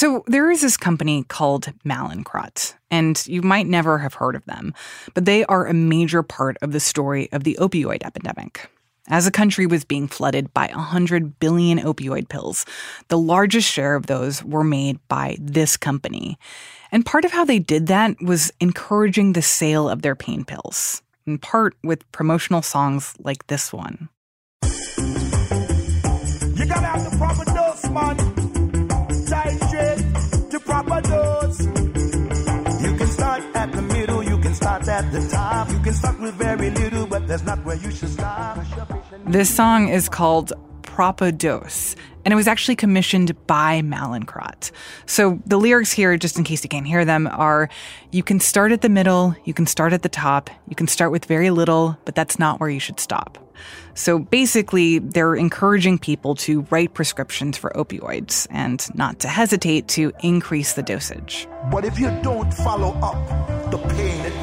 So there is this company called Mallinckrodt, and you might never have heard of them, but they are a major part of the story of the opioid epidemic. As a country was being flooded by 100 billion opioid pills, the largest share of those were made by this company. And part of how they did that was encouraging the sale of their pain pills, in part with promotional songs like this one. You gotta have the proper dose, man. This song is called Propa Dose, and it was actually commissioned by Mallinckrodt. So the lyrics here, just in case you can't hear them, are you can start at the middle, you can start at the top, you can start with very little, but that's not where you should stop. So basically, they're encouraging people to write prescriptions for opioids and not to hesitate to increase the dosage. But if you don't follow up the pain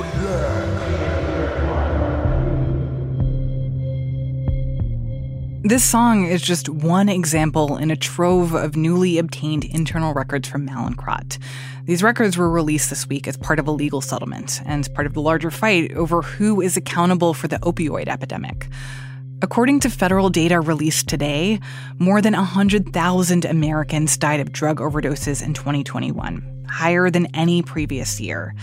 This song is just one example in a trove of newly obtained internal records from Mallinckrodt. These records were released this week as part of a legal settlement and part of the larger fight over who is accountable for the opioid epidemic. According to federal data released today, more than 100,000 Americans died of drug overdoses in 2021, higher than any previous year.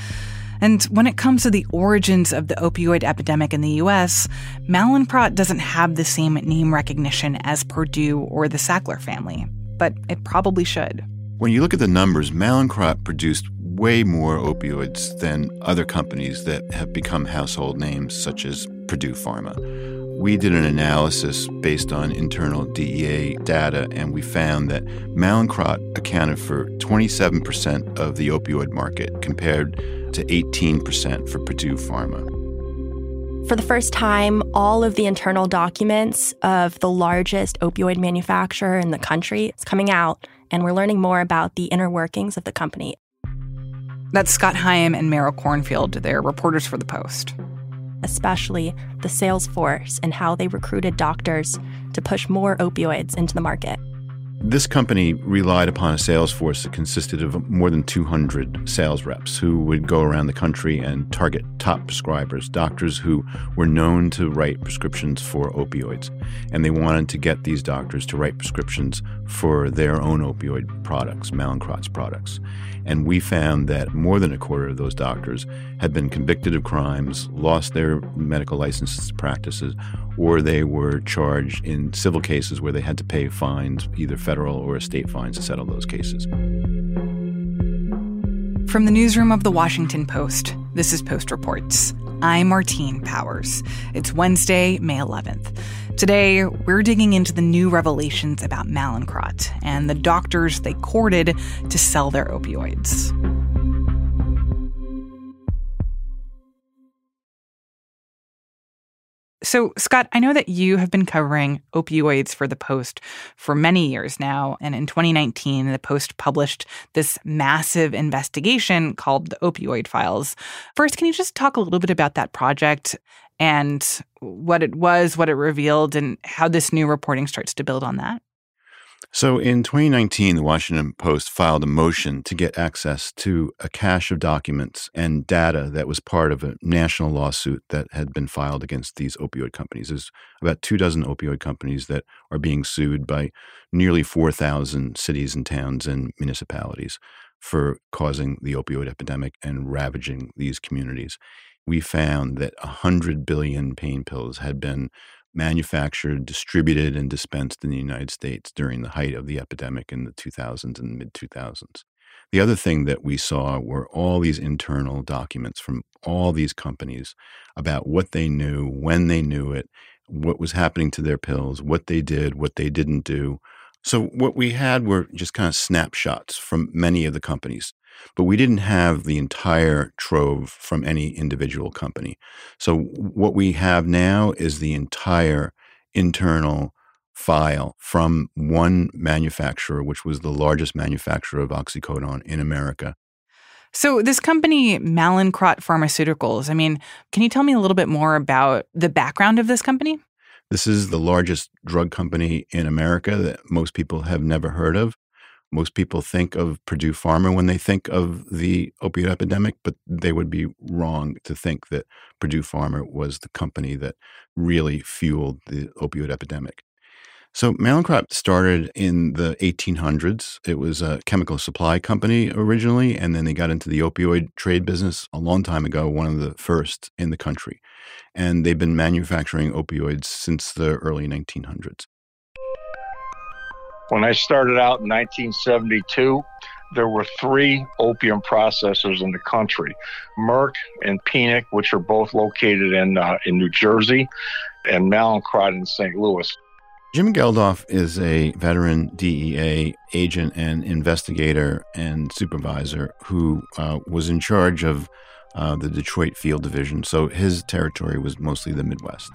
And when it comes to the origins of the opioid epidemic in the US, Mallinckrodt doesn't have the same name recognition as Purdue or the Sackler family, but it probably should. When you look at the numbers, Mallinckrodt produced way more opioids than other companies that have become household names, such as Purdue Pharma. We did an analysis based on internal DEA data, and we found that Mallinckrodt accounted for 27% of the opioid market compared to 18% for Purdue Pharma. For the first time, all of the internal documents of the largest opioid manufacturer in the country is coming out, and we're learning more about the inner workings of the company. That's Scott Higham and Meryl Kornfield. They're reporters for The Post. Especially the sales force and how they recruited doctors to push more opioids into the market. This company relied upon a sales force that consisted of more than 200 sales reps who would go around the country and target top prescribers, doctors who were known to write prescriptions for opioids. And they wanted to get these doctors to write prescriptions for their own opioid products, Mallinckrodt's products. And we found that more than a quarter of those doctors had been convicted of crimes, lost their medical licenses practices, or they were charged in civil cases where they had to pay fines, either federal or state fines, to settle those cases. From the newsroom of the Washington Post, this is Post Reports. I'm Martine Powers. It's Wednesday, May 11th. Today, we're digging into the new revelations about Mallinckrodt and the doctors they courted to sell their opioids. So, Scott, I know that you have been covering opioids for the Post for many years now. And in 2019, the Post published this massive investigation called the Opioid Files. First, can you just talk a little bit about that project and what it was, what it revealed, and how this new reporting starts to build on that? So in 2019, the Washington Post filed a motion to get access to a cache of documents and data that was part of a national lawsuit that had been filed against these opioid companies. There's about two dozen opioid companies that are being sued by nearly 4,000 cities and towns and municipalities for causing the opioid epidemic and ravaging these communities. We found that 100 billion pain pills had been manufactured, distributed, and dispensed in the United States during the height of the epidemic in the 2000s and mid 2000s. The other thing that we saw were all these internal documents from all these companies about what they knew, when they knew it, what was happening to their pills, what they did, what they didn't do. So, what we had were just kind of snapshots from many of the companies but we didn't have the entire trove from any individual company. So what we have now is the entire internal file from one manufacturer, which was the largest manufacturer of oxycodone in America. So, this company, Mallinckrodt Pharmaceuticals, I mean, can you tell me a little bit more about the background of this company? This is the largest drug company in America that most people have never heard of. Most people think of Purdue Pharma when they think of the opioid epidemic, but they would be wrong to think that Purdue Pharma was the company that really fueled the opioid epidemic. So Mallinckrodt started in the 1800s. It was a chemical supply company originally, and then they got into the opioid trade business a long time ago, one of the first in the country. And they've been manufacturing opioids since the early 1900s. When I started out in 1972, there were three opium processors in the country Merck and Penick, which are both located in, uh, in New Jersey, and Mallinckrodt in St. Louis. Jim Geldhof is a veteran DEA agent and investigator and supervisor who uh, was in charge of uh, the Detroit Field Division. So his territory was mostly the Midwest.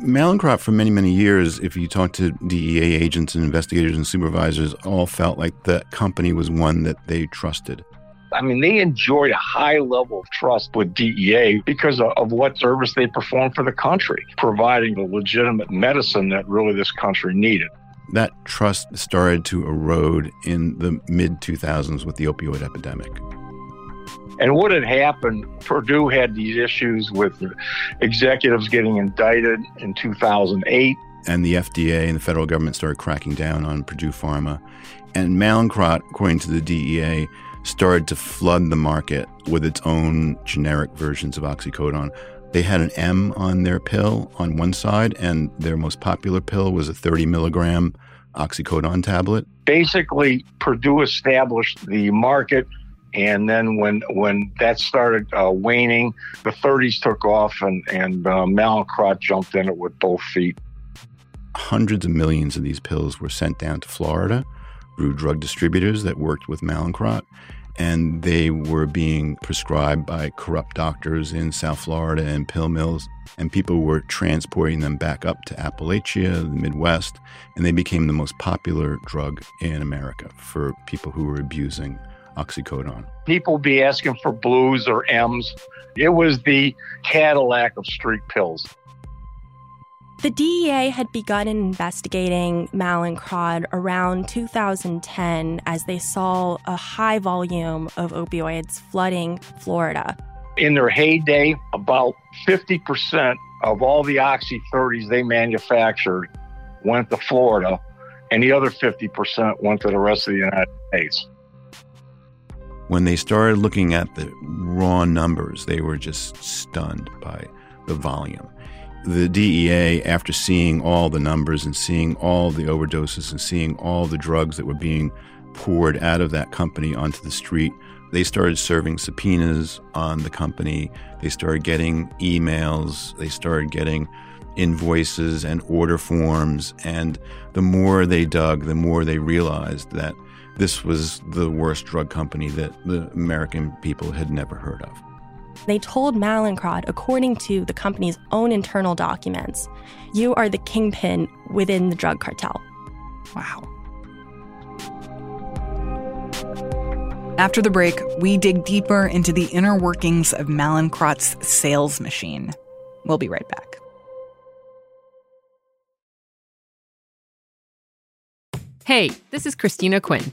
Mallinckrodt, for many, many years, if you talk to DEA agents and investigators and supervisors, all felt like the company was one that they trusted. I mean, they enjoyed a high level of trust with DEA because of, of what service they performed for the country, providing the legitimate medicine that really this country needed. That trust started to erode in the mid 2000s with the opioid epidemic. And what had happened, Purdue had these issues with executives getting indicted in 2008. And the FDA and the federal government started cracking down on Purdue Pharma. And Mallinckrodt, according to the DEA, started to flood the market with its own generic versions of oxycodone. They had an M on their pill on one side, and their most popular pill was a 30 milligram oxycodone tablet. Basically, Purdue established the market, and then when when that started uh, waning, the 30s took off, and and uh, Mallinckrodt jumped in it with both feet. Hundreds of millions of these pills were sent down to Florida through drug distributors that worked with Mallinckrodt, and they were being prescribed by corrupt doctors in South Florida and pill mills, and people were transporting them back up to Appalachia, the Midwest, and they became the most popular drug in America for people who were abusing oxycodone. People be asking for blues or M's. It was the Cadillac of street pills. The DEA had begun investigating Mallinckrodt around 2010 as they saw a high volume of opioids flooding Florida. In their heyday, about 50% of all the Oxy 30s they manufactured went to Florida, and the other 50% went to the rest of the United States. When they started looking at the raw numbers, they were just stunned by the volume the DEA, after seeing all the numbers and seeing all the overdoses and seeing all the drugs that were being poured out of that company onto the street, they started serving subpoenas on the company. They started getting emails. They started getting invoices and order forms. And the more they dug, the more they realized that this was the worst drug company that the American people had never heard of. They told Mallinckrodt, according to the company's own internal documents, you are the kingpin within the drug cartel. Wow. After the break, we dig deeper into the inner workings of Mallinckrodt's sales machine. We'll be right back. Hey, this is Christina Quinn.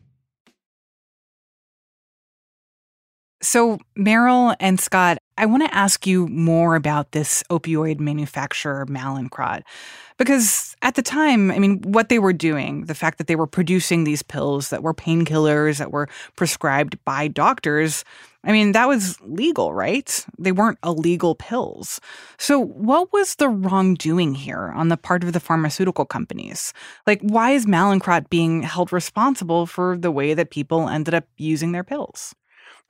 So, Meryl and Scott, I want to ask you more about this opioid manufacturer, Mallinckrodt, because at the time, I mean, what they were doing, the fact that they were producing these pills that were painkillers that were prescribed by doctors, I mean, that was legal, right? They weren't illegal pills. So, what was the wrongdoing here on the part of the pharmaceutical companies? Like, why is Mallinckrodt being held responsible for the way that people ended up using their pills?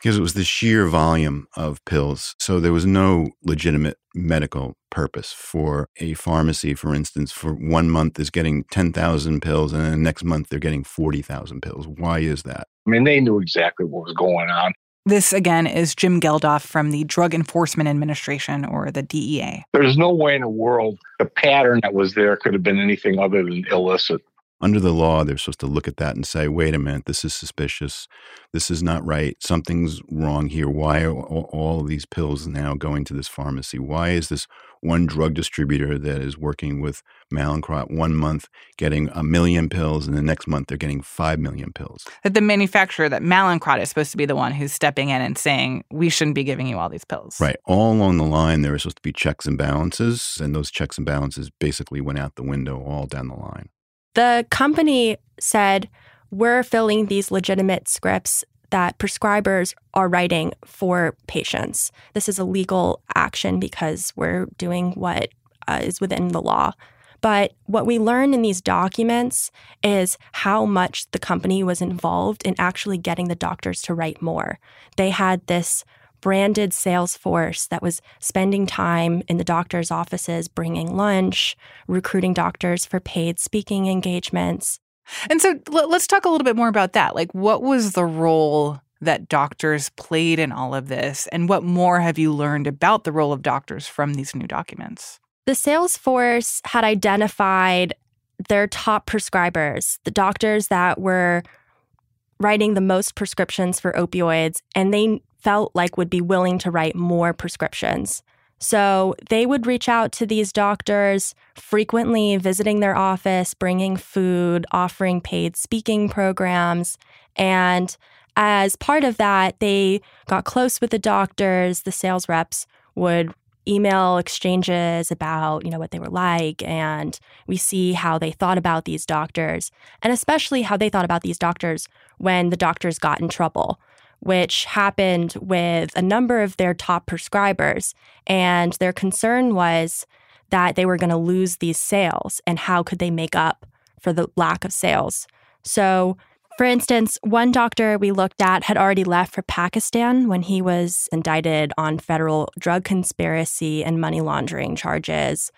Because it was the sheer volume of pills. So there was no legitimate medical purpose for a pharmacy, for instance, for one month is getting 10,000 pills and then the next month they're getting 40,000 pills. Why is that? I mean, they knew exactly what was going on. This again is Jim Geldhof from the Drug Enforcement Administration or the DEA. There's no way in the world the pattern that was there could have been anything other than illicit. Under the law, they're supposed to look at that and say, wait a minute, this is suspicious. This is not right. Something's wrong here. Why are all these pills now going to this pharmacy? Why is this one drug distributor that is working with Mallinckrodt one month getting a million pills and the next month they're getting five million pills? That the manufacturer, that Mallinckrodt is supposed to be the one who's stepping in and saying, we shouldn't be giving you all these pills. Right. All along the line, there were supposed to be checks and balances, and those checks and balances basically went out the window all down the line. The company said, We're filling these legitimate scripts that prescribers are writing for patients. This is a legal action because we're doing what uh, is within the law. But what we learned in these documents is how much the company was involved in actually getting the doctors to write more. They had this branded sales force that was spending time in the doctor's offices, bringing lunch, recruiting doctors for paid speaking engagements. And so let's talk a little bit more about that. Like, what was the role that doctors played in all of this? And what more have you learned about the role of doctors from these new documents? The sales force had identified their top prescribers, the doctors that were writing the most prescriptions for opioids, and they felt like would be willing to write more prescriptions. So they would reach out to these doctors frequently, visiting their office, bringing food, offering paid speaking programs. And as part of that, they got close with the doctors. The sales reps would email exchanges about, you know, what they were like and we see how they thought about these doctors and especially how they thought about these doctors when the doctors got in trouble which happened with a number of their top prescribers. And their concern was that they were going to lose these sales and how could they make up for the lack of sales. So, for instance, one doctor we looked at had already left for Pakistan when he was indicted on federal drug conspiracy and money laundering charges.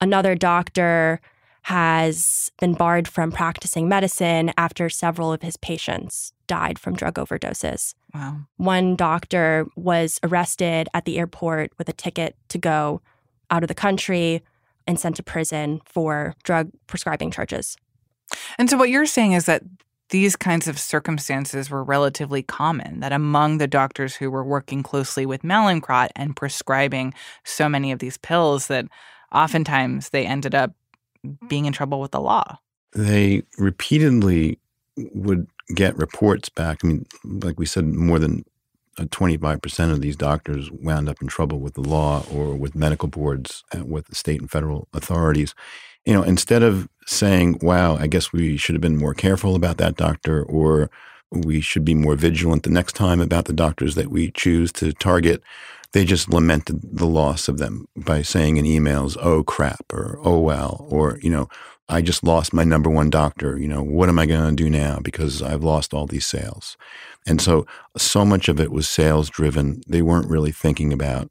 Another doctor has been barred from practicing medicine after several of his patients died from drug overdoses. Wow. One doctor was arrested at the airport with a ticket to go out of the country and sent to prison for drug prescribing charges. And so, what you're saying is that these kinds of circumstances were relatively common, that among the doctors who were working closely with Mallinckrodt and prescribing so many of these pills, that oftentimes they ended up being in trouble with the law. They repeatedly would get reports back. I mean, like we said, more than 25% uh, of these doctors wound up in trouble with the law or with medical boards, uh, with the state and federal authorities. You know, instead of saying, wow, I guess we should have been more careful about that doctor, or we should be more vigilant the next time about the doctors that we choose to target, they just lamented the loss of them by saying in emails, oh crap, or oh well, or, you know, I just lost my number one doctor. You know, what am I going to do now because I've lost all these sales? And so, so much of it was sales driven. They weren't really thinking about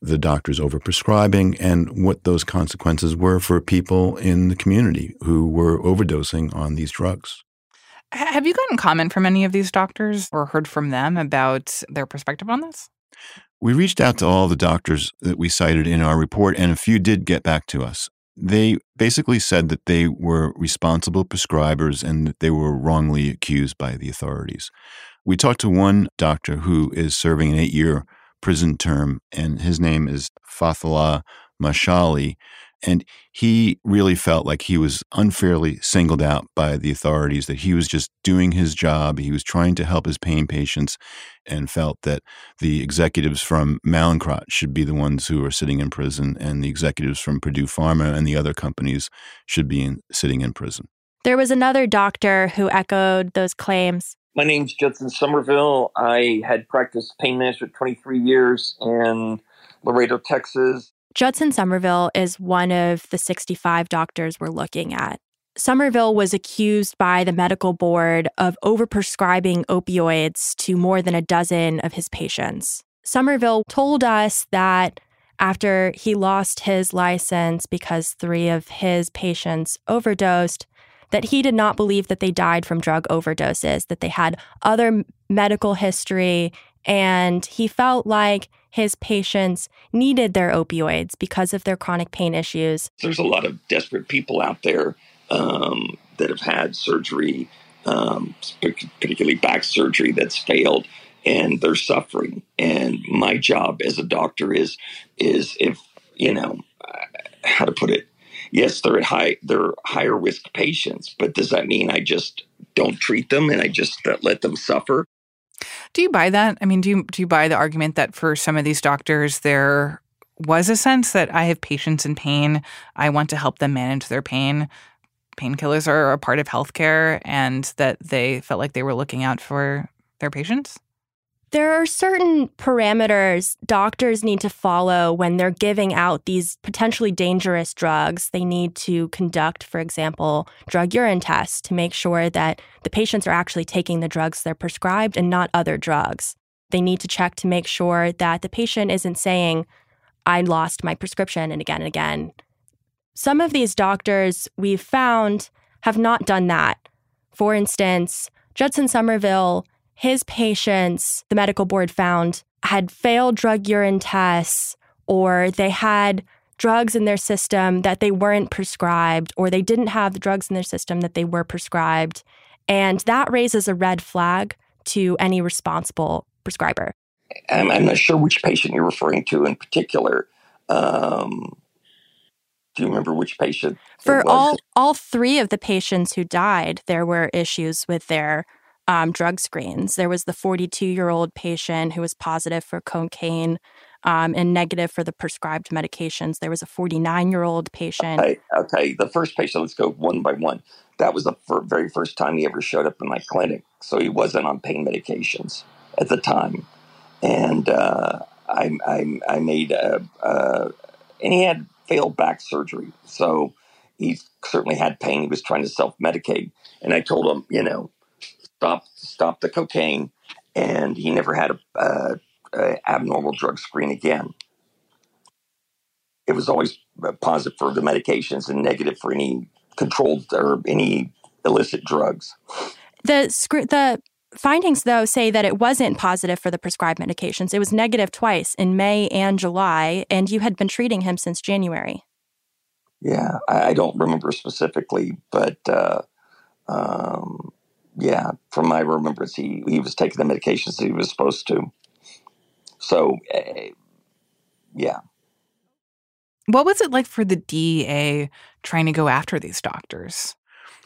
the doctors overprescribing and what those consequences were for people in the community who were overdosing on these drugs. Have you gotten comment from any of these doctors or heard from them about their perspective on this? We reached out to all the doctors that we cited in our report, and a few did get back to us. They basically said that they were responsible prescribers and that they were wrongly accused by the authorities. We talked to one doctor who is serving an eight year prison term, and his name is Fathallah Mashali. And he really felt like he was unfairly singled out by the authorities, that he was just doing his job. He was trying to help his pain patients and felt that the executives from Mallinckrodt should be the ones who are sitting in prison and the executives from Purdue Pharma and the other companies should be in, sitting in prison. There was another doctor who echoed those claims. My name's Judson Somerville. I had practiced pain management 23 years in Laredo, Texas. Judson Somerville is one of the 65 doctors we're looking at. Somerville was accused by the medical board of overprescribing opioids to more than a dozen of his patients. Somerville told us that after he lost his license because three of his patients overdosed, that he did not believe that they died from drug overdoses, that they had other medical history And he felt like his patients needed their opioids because of their chronic pain issues. There's a lot of desperate people out there um, that have had surgery, um, particularly back surgery that's failed, and they're suffering. And my job as a doctor is is if you know how to put it. Yes, they're at high they're higher risk patients, but does that mean I just don't treat them and I just let them suffer? Do you buy that? I mean, do you do you buy the argument that for some of these doctors there was a sense that I have patients in pain, I want to help them manage their pain. Painkillers are a part of healthcare and that they felt like they were looking out for their patients? There are certain parameters doctors need to follow when they're giving out these potentially dangerous drugs. They need to conduct, for example, drug urine tests to make sure that the patients are actually taking the drugs they're prescribed and not other drugs. They need to check to make sure that the patient isn't saying, I lost my prescription and again and again. Some of these doctors we've found have not done that. For instance, Judson Somerville his patients, the medical board found, had failed drug urine tests or they had drugs in their system that they weren't prescribed or they didn't have the drugs in their system that they were prescribed. And that raises a red flag to any responsible prescriber. I'm, I'm not sure which patient you're referring to in particular. Um, do you remember which patient? For all all three of the patients who died, there were issues with their um, drug screens. There was the 42 year old patient who was positive for cocaine um, and negative for the prescribed medications. There was a 49 year old patient. Okay, okay, the first patient, let's go one by one. That was the very first time he ever showed up in my clinic. So he wasn't on pain medications at the time. And uh, I, I, I, made a, uh, and he had failed back surgery. So he certainly had pain. He was trying to self medicate. And I told him, you know, stop stop the cocaine, and he never had a, a, a abnormal drug screen again. It was always positive for the medications and negative for any controlled or any illicit drugs. The the findings though say that it wasn't positive for the prescribed medications. It was negative twice in May and July, and you had been treating him since January. Yeah, I, I don't remember specifically, but uh, um, yeah, from my remembrance, he, he was taking the medications that he was supposed to. So, uh, yeah. What was it like for the DEA trying to go after these doctors?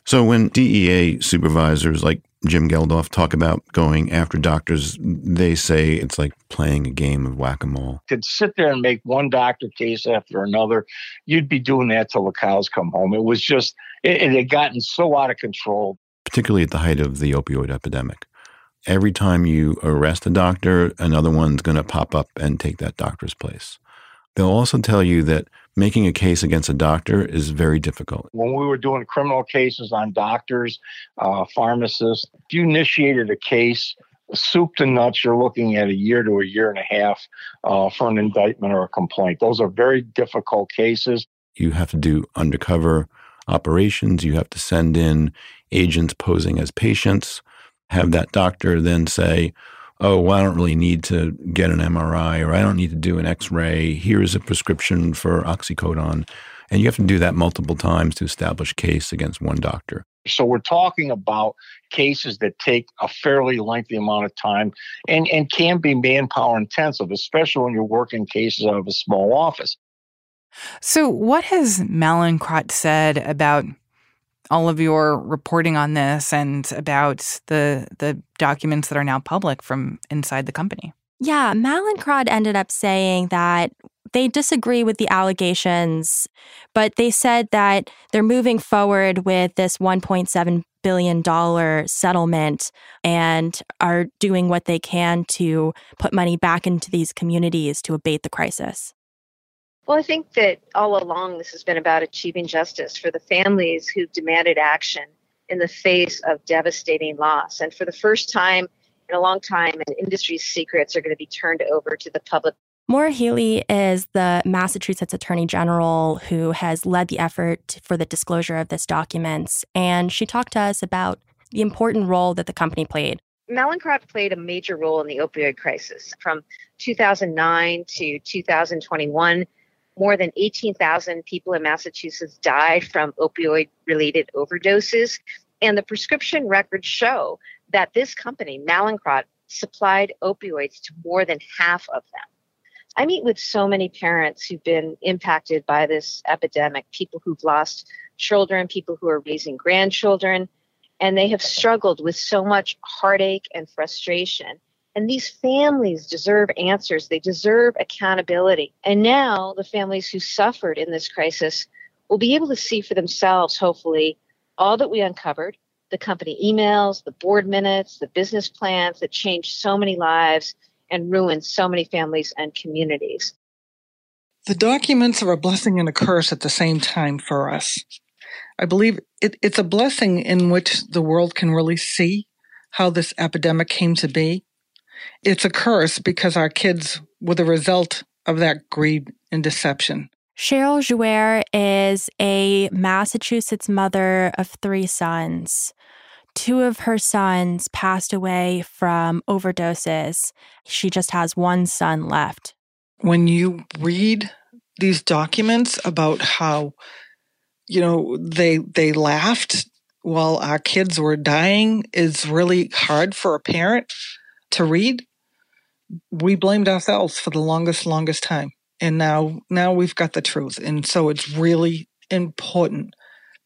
So, when DEA supervisors like Jim Geldhof talk about going after doctors, they say it's like playing a game of whack a mole. Could sit there and make one doctor case after another. You'd be doing that till the cows come home. It was just, it, it had gotten so out of control particularly at the height of the opioid epidemic. Every time you arrest a doctor, another one's going to pop up and take that doctor's place. They'll also tell you that making a case against a doctor is very difficult. When we were doing criminal cases on doctors, uh, pharmacists, if you initiated a case, soup to nuts, you're looking at a year to a year and a half uh, for an indictment or a complaint. Those are very difficult cases. You have to do undercover operations. You have to send in agents posing as patients, have that doctor then say, oh, well, I don't really need to get an MRI or I don't need to do an x ray. Here's a prescription for oxycodone. And you have to do that multiple times to establish case against one doctor. So we're talking about cases that take a fairly lengthy amount of time and, and can be manpower intensive, especially when you're working cases out of a small office. So, what has Mallinckrodt said about all of your reporting on this and about the the documents that are now public from inside the company? Yeah, Mallinckrodt ended up saying that they disagree with the allegations, but they said that they're moving forward with this 1.7 billion dollar settlement and are doing what they can to put money back into these communities to abate the crisis. Well, I think that all along this has been about achieving justice for the families who demanded action in the face of devastating loss. And for the first time in a long time, an industry's secrets are going to be turned over to the public. Maura Healey is the Massachusetts Attorney General who has led the effort for the disclosure of this documents. And she talked to us about the important role that the company played Mallinckrodt played a major role in the opioid crisis. From 2009 to 2021, more than 18,000 people in Massachusetts died from opioid related overdoses. And the prescription records show that this company, Mallinckrodt, supplied opioids to more than half of them. I meet with so many parents who've been impacted by this epidemic, people who've lost children, people who are raising grandchildren, and they have struggled with so much heartache and frustration. And these families deserve answers, they deserve accountability. And now the families who suffered in this crisis will be able to see for themselves, hopefully, all that we uncovered the company emails, the board minutes, the business plans that changed so many lives and ruined so many families and communities. The documents are a blessing and a curse at the same time for us. I believe it, it's a blessing in which the world can really see how this epidemic came to be. It's a curse because our kids were the result of that greed and deception. Cheryl Juaire is a Massachusetts mother of three sons. Two of her sons passed away from overdoses. She just has one son left. When you read these documents about how you know they they laughed while our kids were dying is really hard for a parent to read. We blamed ourselves for the longest longest time. And now now we've got the truth. And so it's really important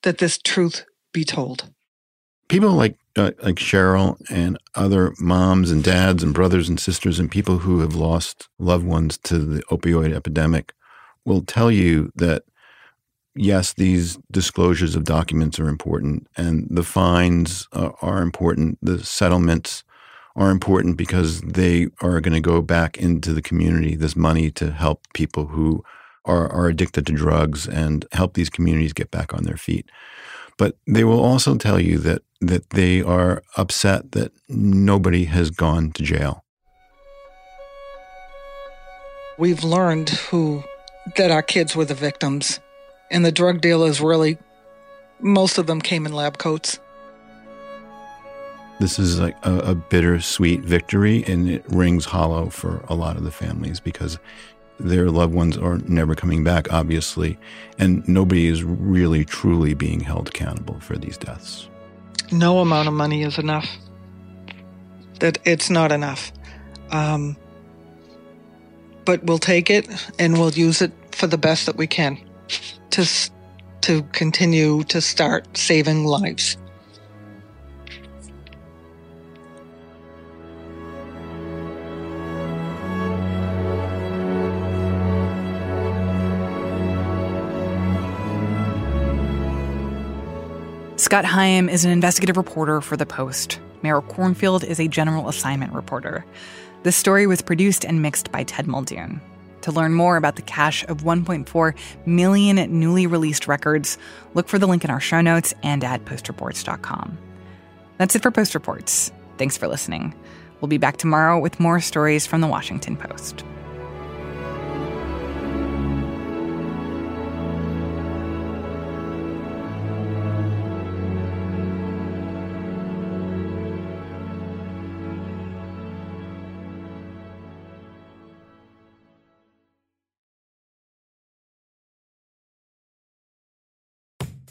that this truth be told people like uh, like Cheryl and other moms and dads and brothers and sisters and people who have lost loved ones to the opioid epidemic will tell you that yes, these disclosures of documents are important and the fines uh, are important. The settlements are important because they are going to go back into the community, this money to help people who are, are addicted to drugs and help these communities get back on their feet. But they will also tell you that that they are upset that nobody has gone to jail. We've learned who that our kids were the victims, and the drug dealers really, most of them came in lab coats. This is like a, a bittersweet victory, and it rings hollow for a lot of the families because their loved ones are never coming back, obviously, and nobody is really truly being held accountable for these deaths. No amount of money is enough. That it's not enough. Um, but we'll take it and we'll use it for the best that we can to to continue to start saving lives. Scott Higham is an investigative reporter for The Post. Meryl Kornfield is a general assignment reporter. This story was produced and mixed by Ted Muldoon. To learn more about the cache of 1.4 million newly released records, look for the link in our show notes and at postreports.com. That's it for Post Reports. Thanks for listening. We'll be back tomorrow with more stories from the Washington Post.